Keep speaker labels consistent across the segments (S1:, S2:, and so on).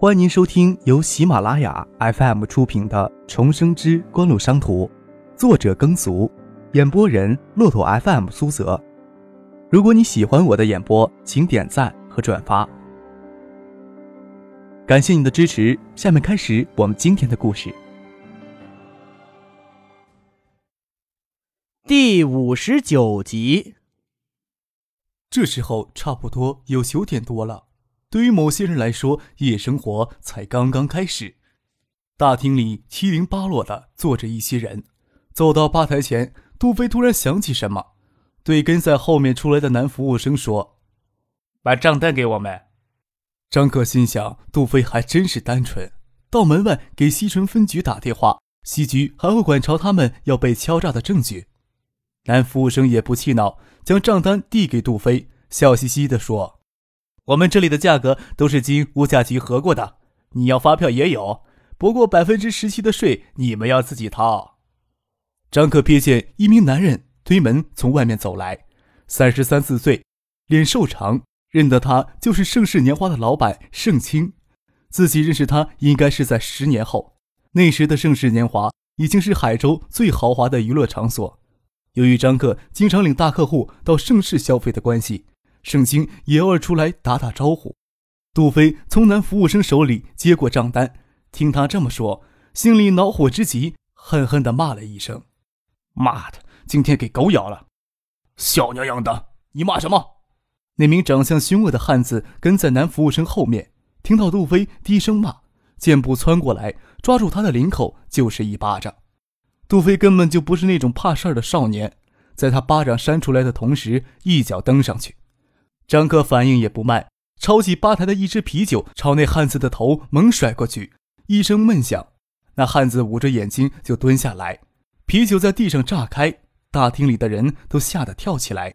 S1: 欢迎您收听由喜马拉雅 FM 出品的《重生之官路商途》，作者耕俗，演播人骆驼 FM 苏泽。如果你喜欢我的演播，请点赞和转发，感谢你的支持。下面开始我们今天的故事。
S2: 第五十九集。
S1: 这时候差不多有九点多了。对于某些人来说，夜生活才刚刚开始。大厅里七零八落的坐着一些人，走到吧台前，杜飞突然想起什么，对跟在后面出来的男服务生说：“
S3: 把账单给我们。”
S1: 张克心想，杜飞还真是单纯。到门外给西城分局打电话，西局还会管朝他们要被敲诈的证据。男服务生也不气恼，将账单递给杜飞，笑嘻嘻地说。
S3: 我们这里的价格都是经物价局核过的，你要发票也有，不过百分之十七的税你们要自己掏。
S1: 张可瞥见一名男人推门从外面走来，三十三四岁，脸瘦长，认得他就是盛世年华的老板盛清。自己认识他应该是在十年后，那时的盛世年华已经是海州最豪华的娱乐场所。由于张克经常领大客户到盛世消费的关系。盛清也偶尔出来打打招呼。杜飞从男服务生手里接过账单，听他这么说，心里恼火之极，恨恨地骂了一声：“
S3: 妈的，今天给狗咬了！
S4: 小娘养的，你骂什么？”
S1: 那名长相凶恶的汉子跟在男服务生后面，听到杜飞低声骂，箭步窜过来，抓住他的领口就是一巴掌。杜飞根本就不是那种怕事儿的少年，在他巴掌扇出来的同时，一脚蹬上去。张克反应也不慢，抄起吧台的一支啤酒，朝那汉子的头猛甩过去。一声闷响，那汉子捂着眼睛就蹲下来，啤酒在地上炸开，大厅里的人都吓得跳起来。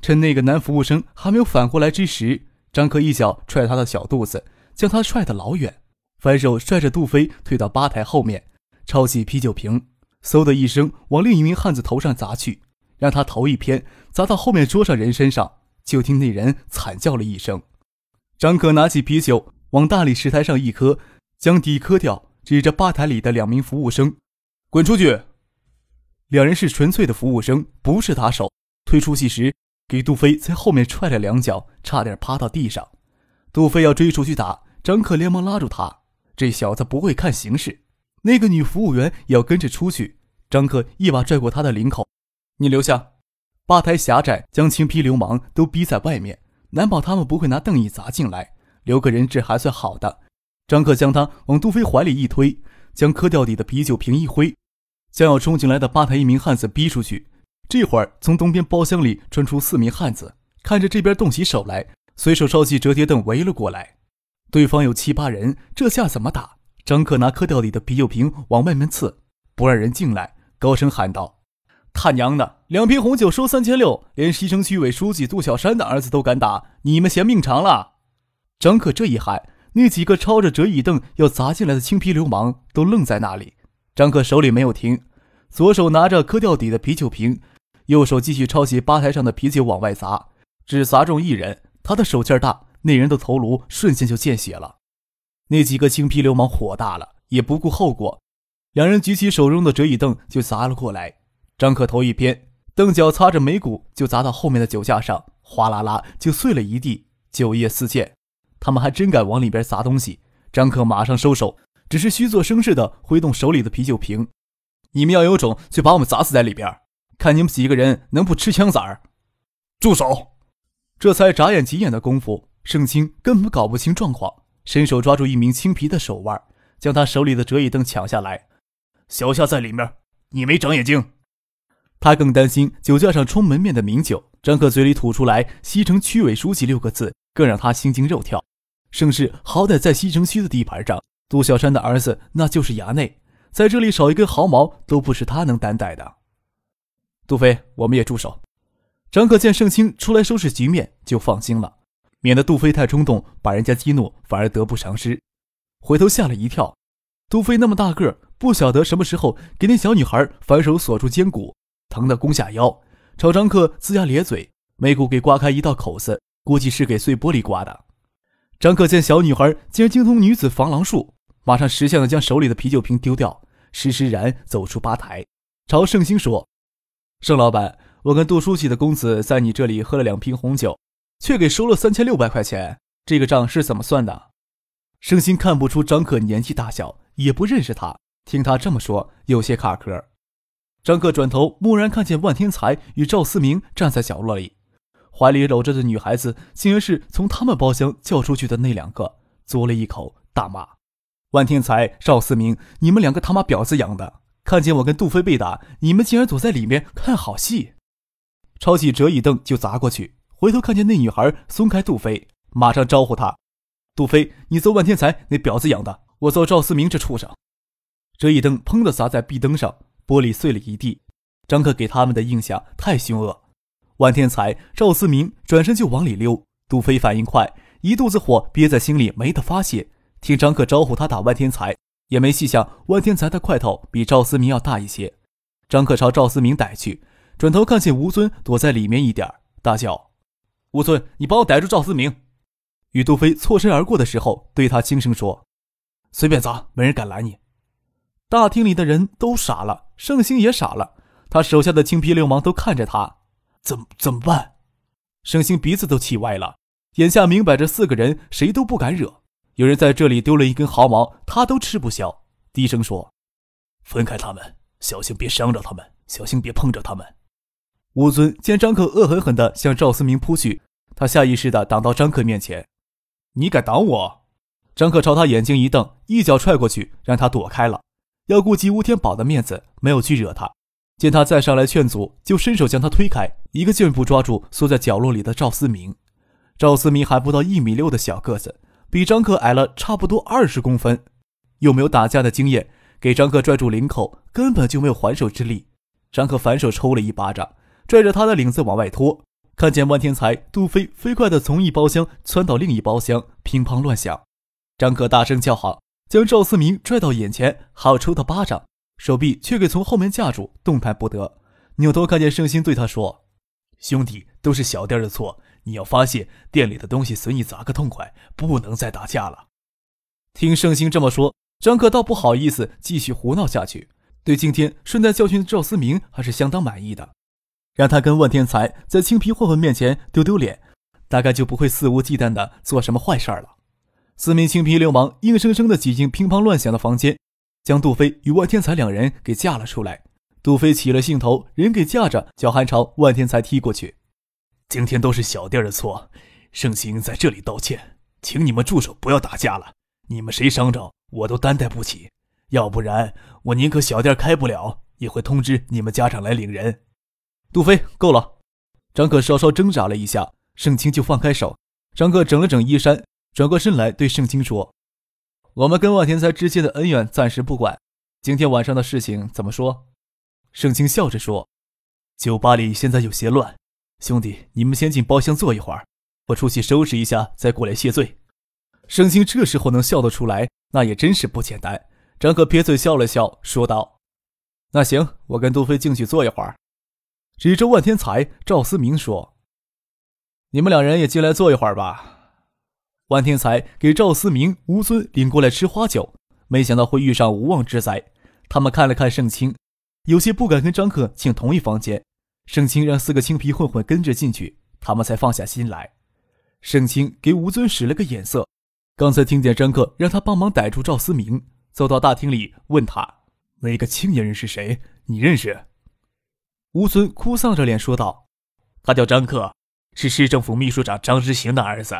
S1: 趁那个男服务生还没有反过来之时，张克一脚踹他的小肚子，将他踹得老远，反手拽着杜飞退到吧台后面，抄起啤酒瓶，嗖的一声往另一名汉子头上砸去，让他头一偏，砸到后面桌上人身上。就听那人惨叫了一声，张可拿起啤酒往大理石台上一磕，将底磕掉，指着吧台里的两名服务生：“滚出去！”两人是纯粹的服务生，不是打手。推出去时，给杜飞在后面踹了两脚，差点趴到地上。杜飞要追出去打，张可连忙拉住他：“这小子不会看形势。”那个女服务员也要跟着出去，张可一把拽过他的领口：“你留下。”吧台狭窄，将青皮流氓都逼在外面，难保他们不会拿凳椅砸进来。留个人质还算好的。张克将他往杜飞怀里一推，将磕掉底的啤酒瓶一挥，将要冲进来的吧台一名汉子逼出去。这会儿，从东边包厢里传出四名汉子，看着这边动起手来，随手抄起折叠凳围了过来。对方有七八人，这下怎么打？张克拿磕掉底的啤酒瓶往外面刺，不让人进来，高声喊道。他娘的，两瓶红酒收三千六，连西城区委书记杜小山的儿子都敢打，你们嫌命长了？张可这一喊，那几个抄着折椅凳要砸进来的青皮流氓都愣在那里。张可手里没有停，左手拿着磕掉底的啤酒瓶，右手继续抄起吧台上的啤酒往外砸，只砸中一人，他的手劲儿大，那人的头颅瞬间就见血了。那几个青皮流氓火大了，也不顾后果，两人举起手中的折椅凳就砸了过来。张可头一偏，蹬脚擦着眉骨就砸到后面的酒架上，哗啦啦就碎了一地，酒液四溅。他们还真敢往里边砸东西。张可马上收手，只是虚作声似的挥动手里的啤酒瓶：“你们要有种，就把我们砸死在里边，看你们几个人能不吃枪子儿！”
S4: 住手！
S1: 这才眨眼几眼的功夫，盛清根本搞不清状况，伸手抓住一名青皮的手腕，将他手里的折椅凳抢下来。
S4: 小夏在里面，你没长眼睛？
S1: 他更担心酒架上冲门面的名酒，张克嘴里吐出来“西城区委书记”六个字，更让他心惊肉跳。盛世好歹在西城区的地盘上，杜小山的儿子那就是衙内，在这里少一根毫毛都不是他能担待的。杜飞，我们也住手。张克见盛清出来收拾局面，就放心了，免得杜飞太冲动，把人家激怒，反而得不偿失。回头吓了一跳，杜飞那么大个，不晓得什么时候给那小女孩反手锁住肩骨。疼得弓下腰，朝张克龇牙咧嘴，眉骨给刮开一道口子，估计是给碎玻璃刮的。张克见小女孩竟然精通女子防狼术，马上识相的将手里的啤酒瓶丢掉，施施然走出吧台，朝盛兴说：“盛老板，我跟杜书记的公子在你这里喝了两瓶红酒，却给收了三千六百块钱，这个账是怎么算的？”盛兴看不出张克年纪大小，也不认识他，听他这么说，有些卡壳。张克转头，蓦然看见万天才与赵思明站在角落里。怀里搂着的女孩子，竟然是从他们包厢叫出去的那两个，嘬了一口，大骂：“万天才、赵思明，你们两个他妈婊子养的！看见我跟杜飞被打，你们竟然躲在里面看好戏！”抄起折椅凳就砸过去，回头看见那女孩松开杜飞，马上招呼他：“杜飞，你揍万天才那婊子养的，我揍赵思明这畜生！”折椅凳砰的砸在壁灯上，玻璃碎了一地。张克给他们的印象太凶恶。万天才、赵思明转身就往里溜，杜飞反应快，一肚子火憋在心里没得发泄。听张克招呼他打万天才，也没细想万天才的块头比赵思明要大一些。张克朝赵思明逮去，转头看见吴尊躲在里面一点，大叫：“吴尊，你帮我逮住赵思明！”与杜飞错身而过的时候，对他轻声说：“随便砸，没人敢拦你。”大厅里的人都傻了，盛兴也傻了，他手下的青皮流氓都看着他。怎怎么办？盛兴鼻子都气歪了。眼下明摆着，四个人谁都不敢惹。有人在这里丢了一根毫毛，他都吃不消。低声说：“分开他们，小心别伤着他们，小心别碰着他们。”吴尊见张克恶狠狠地向赵思明扑去，他下意识地挡到张克面前。“你敢挡我？”张克朝他眼睛一瞪，一脚踹过去，让他躲开了。要顾及吴天宝的面子，没有去惹他。见他再上来劝阻，就伸手将他推开，一个箭步抓住缩在角落里的赵思明。赵思明还不到一米六的小个子，比张克矮了差不多二十公分，又没有打架的经验，给张克拽住领口，根本就没有还手之力。张克反手抽了一巴掌，拽着他的领子往外拖。看见万天才、杜飞飞快地从一包厢窜到另一包厢，乒乓乱响。张克大声叫好，将赵思明拽到眼前，还要抽他巴掌。手臂却给从后面架住，动弹不得。扭头看见盛兴，对他说：“兄弟，都是小店的错，你要发泄店里的东西，随你砸个痛快，不能再打架了。”听盛兴这么说，张克倒不好意思继续胡闹下去。对今天顺带教训赵思明还是相当满意的，让他跟万天才在青皮混混面前丢丢脸，大概就不会肆无忌惮的做什么坏事了。四名青皮流氓硬生生的挤进乒乓乱响的房间。将杜飞与万天才两人给架了出来。杜飞起了兴头，人给架着，脚还朝万天才踢过去。今天都是小店的错，盛兴在这里道歉，请你们住手，不要打架了。你们谁伤着，我都担待不起。要不然，我宁可小店开不了，也会通知你们家长来领人。杜飞，够了！张可稍稍挣扎了一下，盛清就放开手。张可整了整衣衫，转过身来对盛清说。我们跟万天才之间的恩怨暂时不管，今天晚上的事情怎么说？盛清笑着说：“酒吧里现在有些乱，兄弟，你们先进包厢坐一会儿，我出去收拾一下，再过来谢罪。”盛清这时候能笑得出来，那也真是不简单。张可撇嘴笑了笑，说道：“那行，我跟杜飞进去坐一会儿。”指着万天才、赵思明说：“你们两人也进来坐一会儿吧。”万天才给赵思明、吴尊领过来吃花酒，没想到会遇上无妄之灾。他们看了看盛清，有些不敢跟张克进同一房间。盛清让四个青皮混混跟着进去，他们才放下心来。盛清给吴尊使了个眼色，刚才听见张克让他帮忙逮住赵思明，走到大厅里问他：“那个青年人是谁？你认识？”吴尊哭丧着脸说道：“他叫张克，是市政府秘书长张之行的儿子。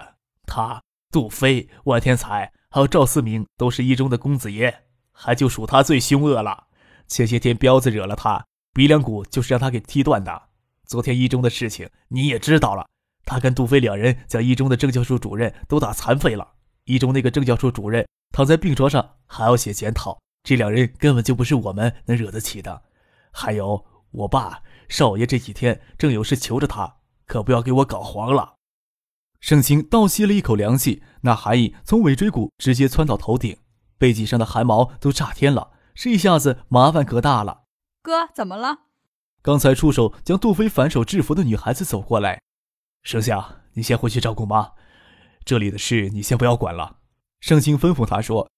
S1: 他。”杜飞、万天才还有赵思明都是一中的公子爷，还就属他最凶恶了。前些天彪子惹了他，鼻梁骨就是让他给踢断的。昨天一中的事情你也知道了，他跟杜飞两人将一中的政教处主任都打残废了。一中那个政教处主任躺在病床上还要写检讨，这两人根本就不是我们能惹得起的。还有我爸少爷这几天正有事求着他，可不要给我搞黄了。盛清倒吸了一口凉气，那寒意从尾椎骨直接窜到头顶，背脊上的汗毛都炸天了。这一下子麻烦可大了。
S5: 哥，怎么了？
S1: 刚才出手将杜飞反手制服的女孩子走过来。
S4: 盛夏，你先回去照顾妈。
S3: 这里的事你先不要管了。”盛清吩咐他说：“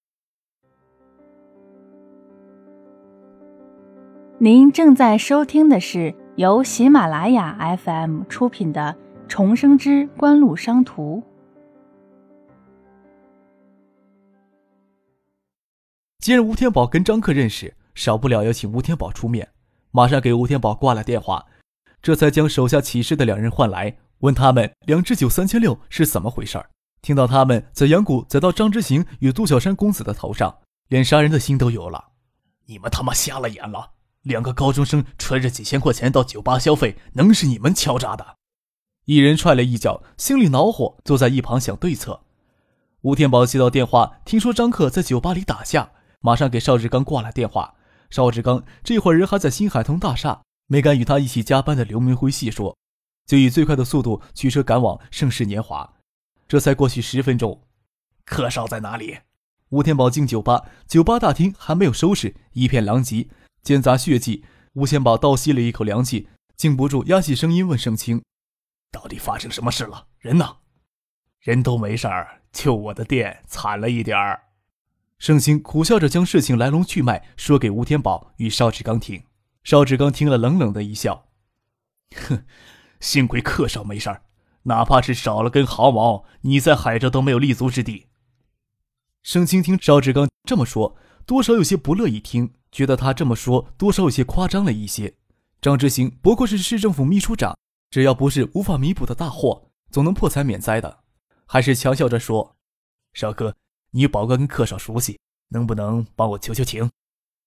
S5: 您正在收听的是由喜马拉雅 FM 出品的《重生之官路商途》。”
S1: 既然吴天宝跟张克认识，少不了要请吴天宝出面。马上给吴天宝挂了电话，这才将手下起事的两人唤来，问他们两支酒三千六是怎么回事听到他们在阳谷宰到张之行与杜小山公子的头上，连杀人的心都有了。
S4: 你们他妈瞎了眼了！两个高中生揣着几千块钱到酒吧消费，能是你们敲诈的？
S1: 一人踹了一脚，心里恼火，坐在一旁想对策。吴天宝接到电话，听说张克在酒吧里打架，马上给邵志刚挂了电话。邵志刚这会儿人还在新海通大厦，没敢与他一起加班的刘明辉细说，就以最快的速度驱车赶往盛世年华。这才过去十分钟，
S4: 客少在哪里？
S1: 吴天宝进酒吧，酒吧大厅还没有收拾，一片狼藉，间杂血迹。吴天宝倒吸了一口凉气，禁不住压起声音问盛清：“
S4: 到底发生什么事了？人呢？”“
S3: 人都没事儿，就我的店惨了一点儿。”
S1: 盛清苦笑着将事情来龙去脉说给吴天宝与邵志刚听。邵志刚听了，冷冷的一笑：“
S4: 哼，幸亏客少没事儿。”哪怕是少了根毫毛，你在海州都没有立足之地。
S1: 盛清听邵志刚这么说，多少有些不乐意听，觉得他这么说多少有些夸张了一些。张之行不过是市政府秘书长，只要不是无法弥补的大祸，总能破财免灾的。还是强笑着说：“
S3: 少哥，你宝哥跟客少熟悉，能不能帮我求求情？”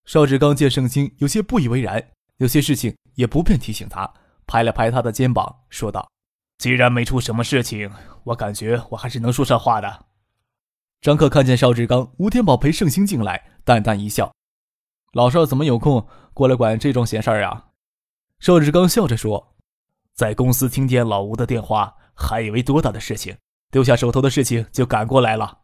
S1: 邵志刚见盛清有些不以为然，有些事情也不便提醒他，拍了拍他的肩膀，说道。
S3: 既然没出什么事情，我感觉我还是能说上话的。
S1: 张克看见邵志刚、吴天宝陪盛兴进来，淡淡一笑：“老邵怎么有空过来管这种闲事儿啊？”邵志刚笑着说：“
S3: 在公司听见老吴的电话，还以为多大的事情，丢下手头的事情就赶过来了。”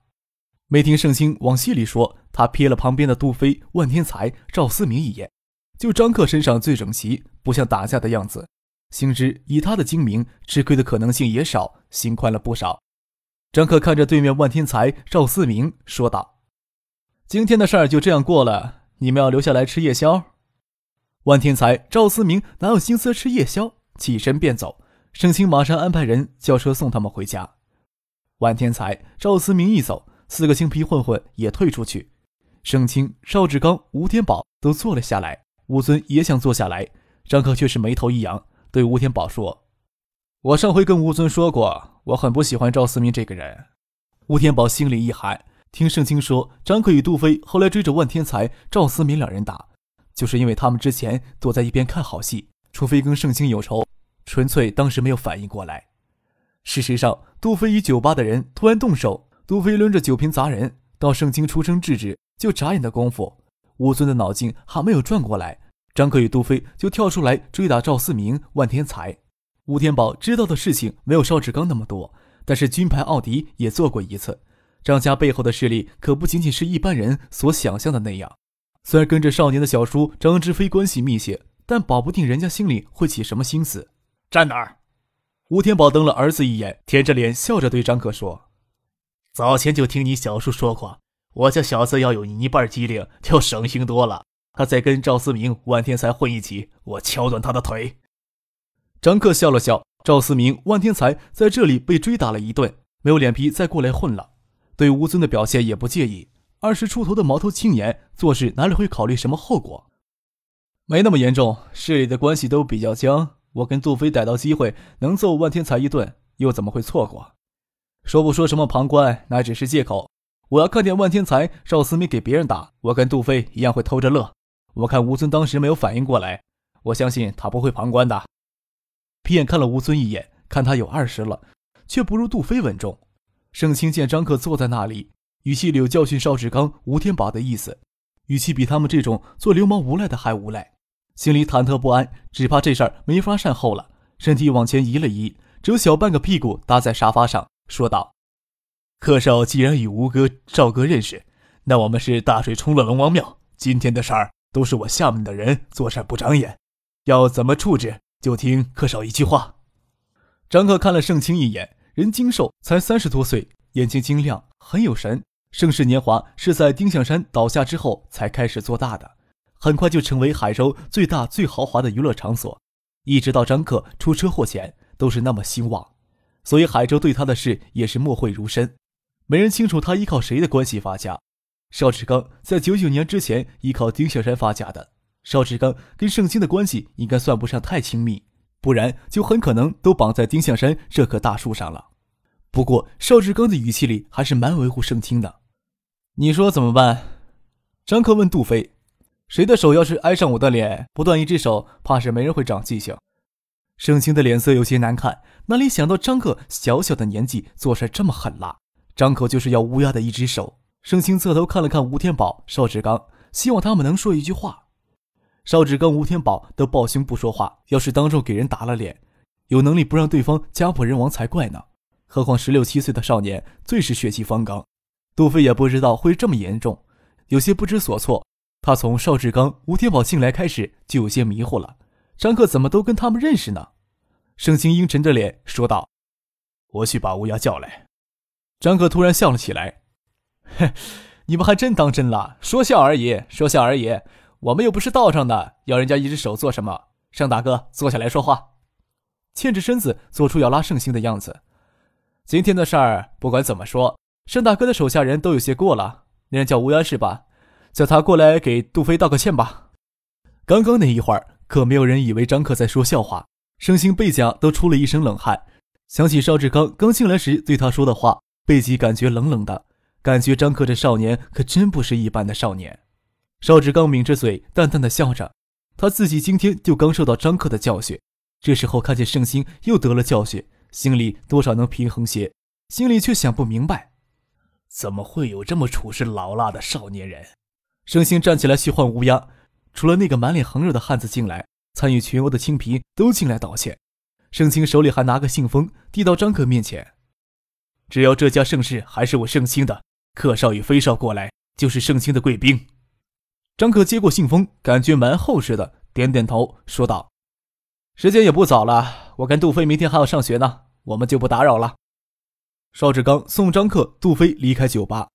S1: 没听盛兴往戏里说，他瞥了旁边的杜飞、万天才、赵思明一眼，就张克身上最整齐，不像打架的样子。心知以他的精明，吃亏的可能性也少，心宽了不少。张克看着对面万天才、赵思明，说道：“今天的事儿就这样过了，你们要留下来吃夜宵。”万天才、赵思明哪有心思吃夜宵，起身便走。盛清马上安排人叫车送他们回家。万天才、赵思明一走，四个青皮混混也退出去。盛清、邵志刚、吴天宝都坐了下来，吴尊也想坐下来，张克却是眉头一扬。对吴天宝说：“我上回跟吴尊说过，我很不喜欢赵思明这个人。”吴天宝心里一寒，听盛清说张克与杜飞后来追着万天才、赵思明两人打，就是因为他们之前躲在一边看好戏，除非跟盛清有仇，纯粹当时没有反应过来。事实上，杜飞与酒吧的人突然动手，杜飞抡着酒瓶砸人，到盛清出声制止，就眨眼的功夫，吴尊的脑筋还没有转过来。张克与杜飞就跳出来追打赵四明、万天才。吴天宝知道的事情没有邵志刚那么多，但是军牌奥迪也做过一次。张家背后的势力可不仅仅是一般人所想象的那样。虽然跟着少年的小叔张之飞关系密切，但保不定人家心里会起什么心思。
S4: 站哪儿？
S1: 吴天宝瞪了儿子一眼，舔着脸笑着对张克说：“
S3: 早前就听你小叔说过，我家小子要有你一半机灵，就省心多了。”他再跟赵思明、万天才混一起，我敲断他的腿。
S1: 张克笑了笑。赵思明、万天才在这里被追打了一顿，没有脸皮再过来混了。对吴尊的表现也不介意。二十出头的毛头青年做事哪里会考虑什么后果？没那么严重，市里的关系都比较僵。我跟杜飞逮到机会能揍万天才一顿，又怎么会错过？说不说什么旁观，那只是借口。我要看见万天才、赵思明给别人打，我跟杜飞一样会偷着乐。我看吴尊当时没有反应过来，我相信他不会旁观的。皮眼看了吴尊一眼，看他有二十了，却不如杜飞稳重。盛清见张克坐在那里，语气里有教训邵志刚、吴天宝的意思，语气比他们这种做流氓无赖的还无赖，心里忐忑不安，只怕这事儿没法善后了。身体往前移了移，只有小半个屁股搭在沙发上，说道：“
S3: 客少既然与吴哥、赵哥认识，那我们是大水冲了龙王庙，今天的事儿。”都是我下面的人做事不长眼，要怎么处置就听客少一句话。
S1: 张克看了盛清一眼，人精瘦，才三十多岁，眼睛晶亮，很有神。盛世年华是在丁向山倒下之后才开始做大的，很快就成为海州最大最豪华的娱乐场所。一直到张克出车祸前，都是那么兴旺，所以海州对他的事也是默会如深。没人清楚他依靠谁的关系发家。邵志刚在九九年之前依靠丁向山发家的。邵志刚跟盛清的关系应该算不上太亲密，不然就很可能都绑在丁向山这棵大树上了。不过邵志刚的语气里还是蛮维护盛清的。你说怎么办？张克问杜飞。谁的手要是挨上我的脸，不断一只手，怕是没人会长记性。盛清的脸色有些难看，哪里想到张克小小的年纪做事这么狠辣，张口就是要乌鸦的一只手。盛清侧头看了看吴天宝、邵志刚，希望他们能说一句话。邵志刚、吴天宝都抱胸不说话，要是当众给人打了脸，有能力不让对方家破人亡才怪呢。何况十六七岁的少年最是血气方刚。杜飞也不知道会这么严重，有些不知所措。他从邵志刚、吴天宝进来开始就有些迷糊了。张克怎么都跟他们认识呢？盛兴阴沉着脸说道：“
S4: 我去把乌鸦叫来。”
S1: 张克突然笑了起来：“哼，你们还真当真了？说笑而已，说笑而已。我们又不是道上的，要人家一只手做什么？盛大哥，坐下来说话。”欠着身子，做出要拉盛兴的样子。今天的事儿，不管怎么说。盛大哥的手下人都有些过了，那人叫乌鸦是吧？叫他过来给杜飞道个歉吧。刚刚那一会儿，可没有人以为张克在说笑话。圣兴背甲都出了一身冷汗，想起邵志刚刚进来时对他说的话，贝吉感觉冷冷的，感觉张克这少年可真不是一般的少年。邵志刚抿着嘴，淡淡的笑着，他自己今天就刚受到张克的教训，这时候看见圣兴又得了教训，心里多少能平衡些，心里却想不明白。
S4: 怎么会有这么处事老辣的少年人？
S1: 盛兴站起来去换乌鸦，除了那个满脸横肉的汉子进来，参与群殴的青皮都进来道歉。盛兴手里还拿个信封，递到张克面前：“只要这家盛世还是我盛兴的，客少与飞少过来就是盛兴的贵宾。”张克接过信封，感觉蛮厚实的，点点头说道：“时间也不早了，我跟杜飞明天还要上学呢，我们就不打扰了。”邵志刚送张克、杜飞离开酒吧，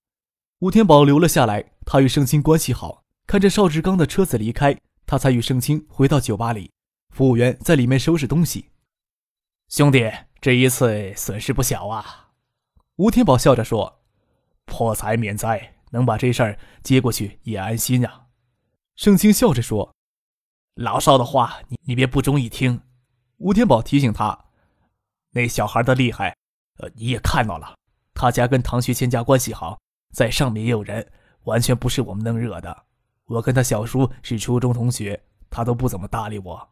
S1: 吴天宝留了下来。他与盛清关系好，看着邵志刚的车子离开，他才与盛清回到酒吧里。服务员在里面收拾东西。
S4: 兄弟，这一次损失不小啊！
S1: 吴天宝笑着说：“
S4: 破财免灾，能把这事儿接过去也安心啊。”
S1: 盛清笑着说：“
S4: 老邵的话，你你别不中意听。”
S1: 吴天宝提醒他：“
S4: 那小孩的厉害。”呃，你也看到了，他家跟唐学谦家关系好，在上面也有人，完全不是我们能惹的。我跟他小叔是初中同学，他都不怎么搭理我。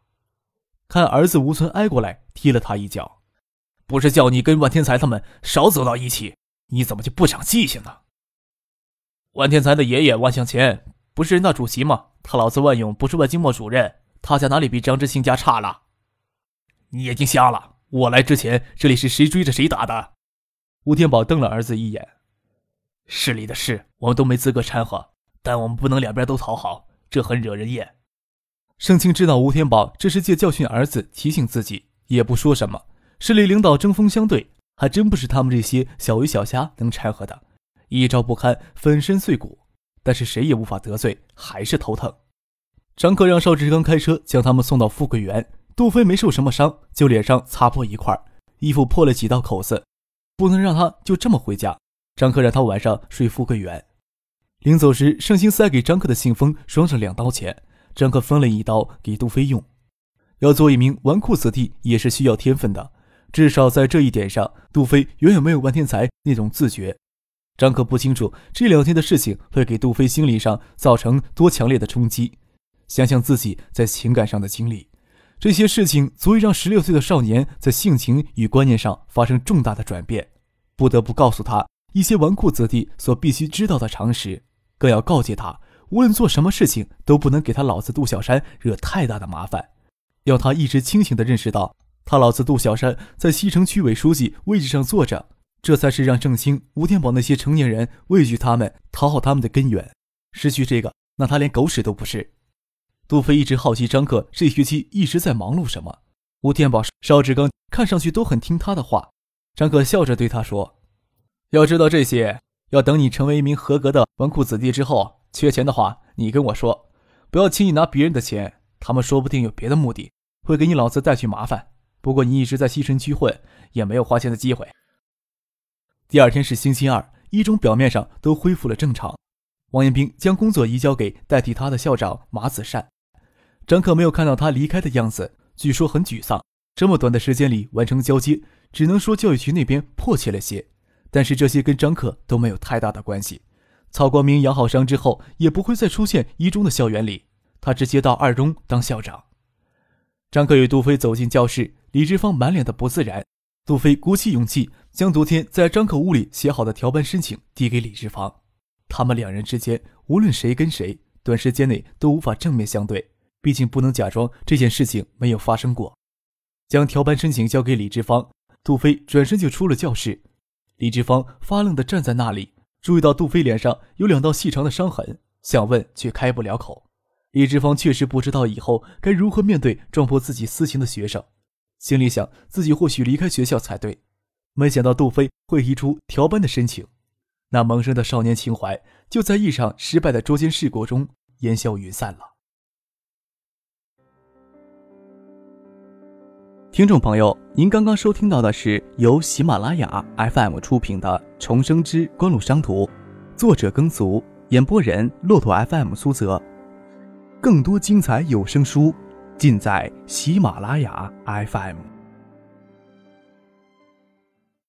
S1: 看儿子吴存挨过来踢了他一脚，
S4: 不是叫你跟万天才他们少走到一起，你怎么就不长记性呢？
S1: 万天才的爷爷万向前不是人大主席吗？他老子万勇不是万经贸主任，他家哪里比张之兴家差了？
S4: 你眼睛瞎了？我来之前，这里是谁追着谁打的？
S1: 吴天宝瞪了儿子一眼。
S4: 市里的事我们都没资格掺和，但我们不能两边都讨好，这很惹人厌。
S1: 盛清知道吴天宝这是借教训儿子，提醒自己，也不说什么。市里领导针锋相对，还真不是他们这些小鱼小虾能掺和的，一招不堪，粉身碎骨。但是谁也无法得罪，还是头疼。张克让邵志刚开车将他们送到富贵园。杜飞没受什么伤，就脸上擦破一块，衣服破了几道口子，不能让他就这么回家。张克让他晚上睡富贵园。临走时，盛兴塞给张克的信封装着两刀钱，张克分了一刀给杜飞用。要做一名纨绔子弟也是需要天分的，至少在这一点上，杜飞远远没有万天才那种自觉。张克不清楚这两天的事情会给杜飞心理上造成多强烈的冲击，想想自己在情感上的经历。这些事情足以让十六岁的少年在性情与观念上发生重大的转变，不得不告诉他一些纨绔子弟所必须知道的常识，更要告诫他，无论做什么事情都不能给他老子杜小山惹太大的麻烦，要他一直清醒地认识到，他老子杜小山在西城区委书记位置上坐着，这才是让郑清、吴天宝那些成年人畏惧他们、讨好他们的根源。失去这个，那他连狗屎都不是。杜飞一直好奇张克这学期一直在忙碌什么。吴天宝、邵志刚看上去都很听他的话。张克笑着对他说：“要知道这些，要等你成为一名合格的纨绔子弟之后，缺钱的话，你跟我说，不要轻易拿别人的钱，他们说不定有别的目的，会给你老子带去麻烦。不过你一直在西城区混，也没有花钱的机会。第二天是星期二，一中表面上都恢复了正常。王彦斌将工作移交给代替他的校长马子善。张克没有看到他离开的样子，据说很沮丧。这么短的时间里完成交接，只能说教育局那边迫切了些。但是这些跟张克都没有太大的关系。曹光明养好伤之后，也不会再出现一中的校园里，他直接到二中当校长。张克与杜飞走进教室，李志芳满脸的不自然。杜飞鼓起勇气，将昨天在张克屋里写好的调班申请递给李志芳。他们两人之间，无论谁跟谁，短时间内都无法正面相对。毕竟不能假装这件事情没有发生过。将调班申请交给李志芳，杜飞转身就出了教室。李志芳发愣地站在那里，注意到杜飞脸上有两道细长的伤痕，想问却开不了口。李志芳确实不知道以后该如何面对撞破自己私情的学生，心里想自己或许离开学校才对。没想到杜飞会提出调班的申请。那萌生的少年情怀，就在一场失败的捉奸事故中烟消云散了。听众朋友，您刚刚收听到的是由喜马拉雅 FM 出品的《重生之官路商途》，作者耕俗，演播人骆驼 FM 苏泽。更多精彩有声书，尽在喜马拉雅 FM。